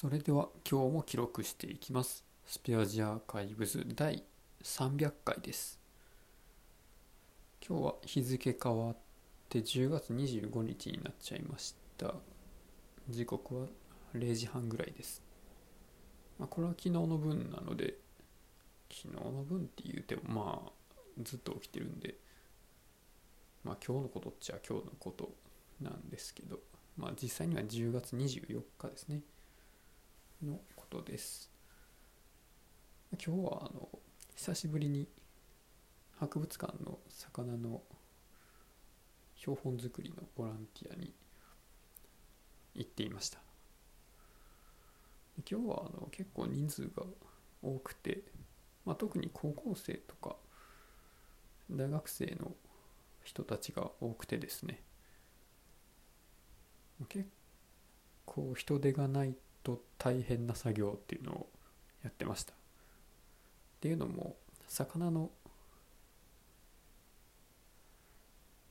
それでは今日も記録していきます。スペアジアーカイブズ第300回です。今日は日付変わって10月25日になっちゃいました。時刻は0時半ぐらいです。まあ、これは昨日の分なので、昨日の分って言うてもまあずっと起きてるんで、まあ今日のことっちゃ今日のことなんですけど、まあ実際には10月24日ですね。のことです。今日はあの久しぶりに博物館の魚の標本作りのボランティアに行っていました。今日はあの結構人数が多くて、まあ、特に高校生とか大学生の人たちが多くてですね結構人手がないと大変な作業っていうのをやってました。っていうのも魚の、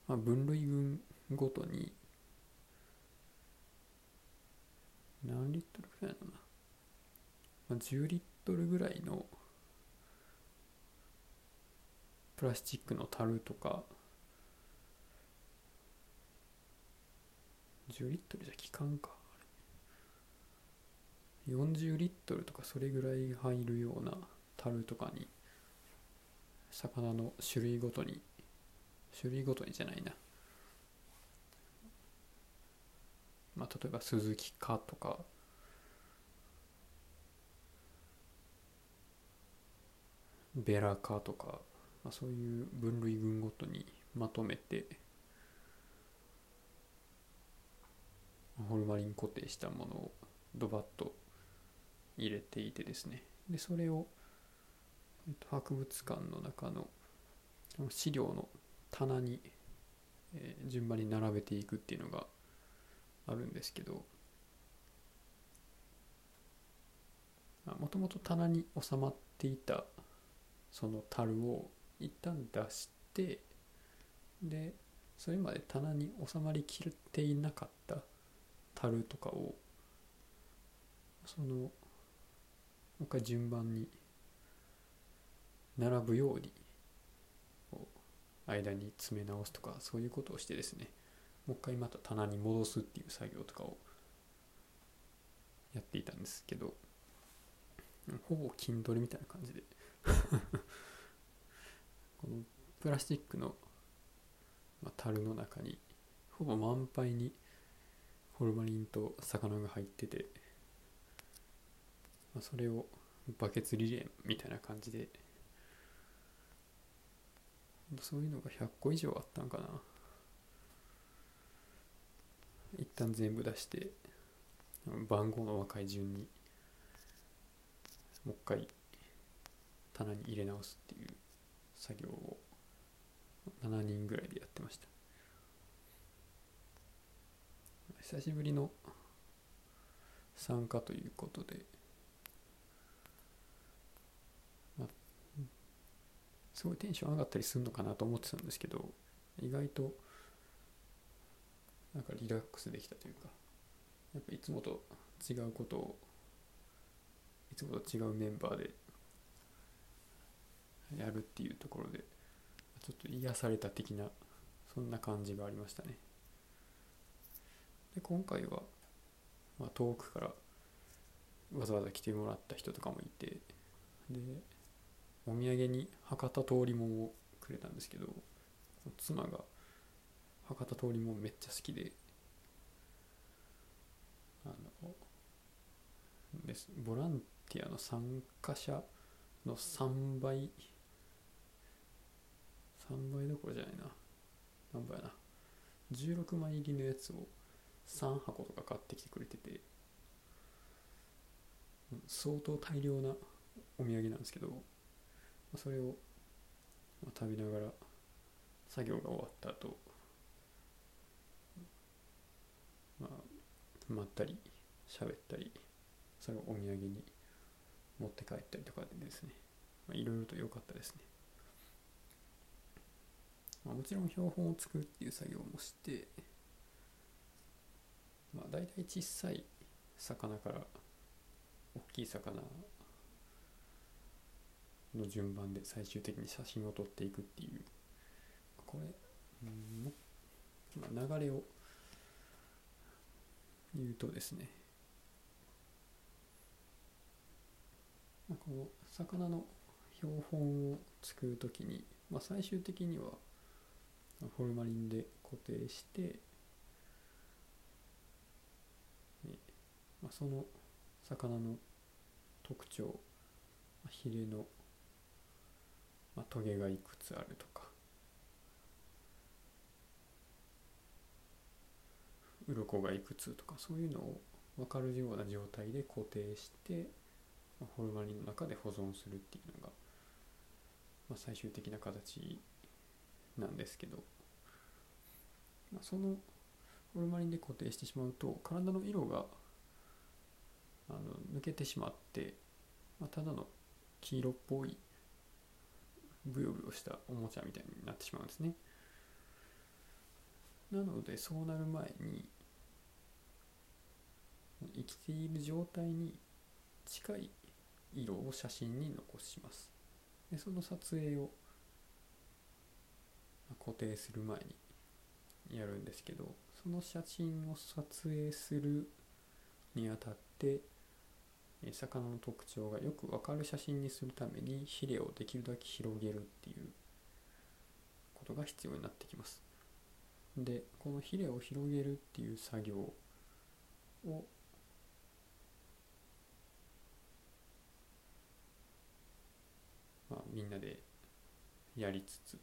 まあ、分類群ごとに何リットルぐらいなのな、まあ、10リットルぐらいのプラスチックの樽とか10リットルじゃ効かんか40リットルとかそれぐらい入るような樽とかに魚の種類ごとに種類ごとにじゃないな。まあ例えばスズキ科とか。ベラ科とか、まあ、そういう分類群ごとにまとめてホルマリン固定したものをドバッと入れていてですね。でそれを、博物館の中の資料の棚に、えー順番に並べていくっていうのがあるんですけどもともと棚に収まっていたその樽を一旦出してでそれまで棚に収まりきっていなかった樽とかをそのもう一回順番に並ぶようにう間に詰め直すとかそういうことをしてですねもう一回また棚に戻すっていう作業とかをやっていたんですけどほぼ筋トレみたいな感じで。このプラスチックの、ま、樽の中にほぼ満杯にホルマリンと魚が入っててまあ、それをバケツリレーみたいな感じで。そういうのが100個以上あったんかな。一旦全部出して番号の若い順にもう一回棚に入れ直すっていう作業を7人ぐらいでやってました。久しぶりの参加ということですごいテンション上がったりするのかなと思ってたんですけど意外となんかリラックスできたというかやっぱいつもと違うことをいつもと違うメンバーでやるっていうところでちょっと癒された的なそんな感じがありましたね。で今回は、まあ、遠くからわざわざ来てもらった人とかもいてでお土産に博多通りもんをくれたんですけど妻が博多通りもんめっちゃ好きであのです。ボランティアの参加者の3倍3倍どころじゃないな。何倍やな。16枚入りのやつを3箱とか買ってきてくれてて相当大量なお土産なんですけどそれを食べながら作業が終わった後、まあまったり喋ったりそれをお土産に持って帰ったりとかでですね。いろいろと良かったですね、まあ、もちろん標本を作るっていう作業もしてまあ大体小さい魚から大きい魚の順番で最終的に写真を撮っていくっていう。これ、うんまあ、流れを言うとですね。まあこの魚の標本を作る時に、まあ、最終的にはフォルマリンで固定してまあ、その魚の特徴ヒレの、まあ、トゲがいくつあるとか。鱗がいくつとかそういうのを分かるような状態で固定して、まあ、ホルマリンの中で保存するっていうのが、まあ、最終的な形なんですけど、まあ、そのホルマリンで固定してしまうと体の色があの抜けてしまって、まあ、ただの黄色っぽいブヨブヨしたおもちゃみたいになってしまうんですね。なのでそうなる前に生きている状態に近い色を写真に残します。でその撮影を固定する前にやるんですけどその写真を撮影するにあたって魚の特徴がよくわかる写真にするためにヒレをできるだけ広げるっていうことが必要になってきます。でこのヒレを広げるっていう作業をまあみんなでやりつつ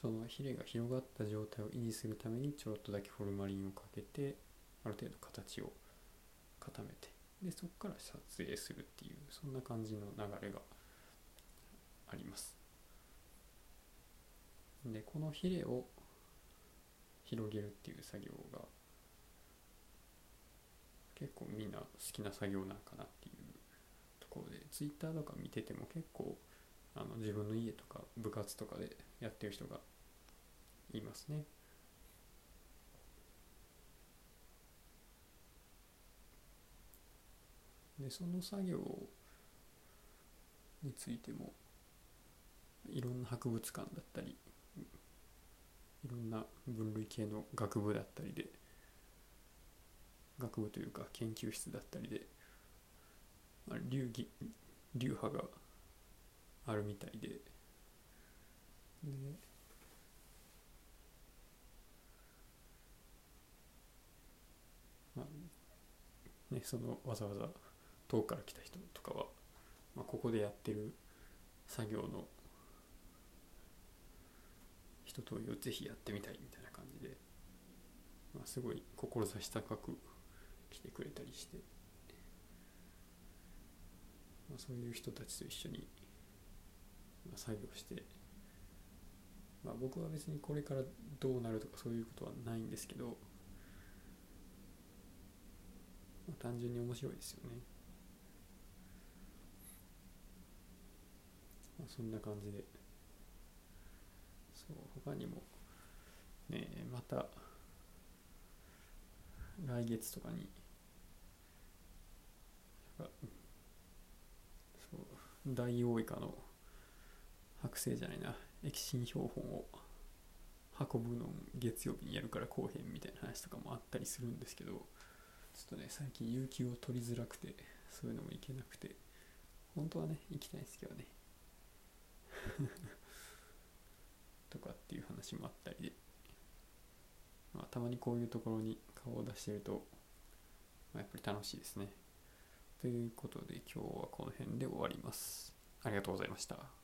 そのヒレが広がった状態を維持するためにちょろっとだけフォルマリンをかけてある程度形を固めてでそこから撮影するっていうそんな感じの流れがありますでこのヒレを広げるっていう作業が結構みんな好きな作業なんかなっていうところでツイッターとか見てても結構あの自分の家とか部活とかでやってる人がいますね。でその作業についてもいろんな博物館だったりいろんな分類系の学部だったりで学部というか研究室だったりで流儀流派があるみたいででまあねそのわざわざ遠くから来た人とかは、まあ、ここでやってる作業の一通りをぜひやってみたいみたいな感じで、まあ、すごい志高く来てくれたりして、まあ、そういう人たちと一緒に、まあ、作業して、まあ、僕は別にこれからどうなるとかそういうことはないんですけど、まあ、単純に面白いですよね。まあ、そんな感じで。そう他にもねまた来月とかにそうダイオウイカの剥製じゃないな液晶標本を運ぶの月曜日にやるから後編みたいな話とかもあったりするんですけどちょっとね最近有給を取りづらくてそういうのも行けなくて本当はね行きたいんですけどね。とかっていう話もあったりで、まあ、たまにこういうところに顔を出してると、まあ、やっぱり楽しいですね。ということで今日はこの辺で終わります。ありがとうございました。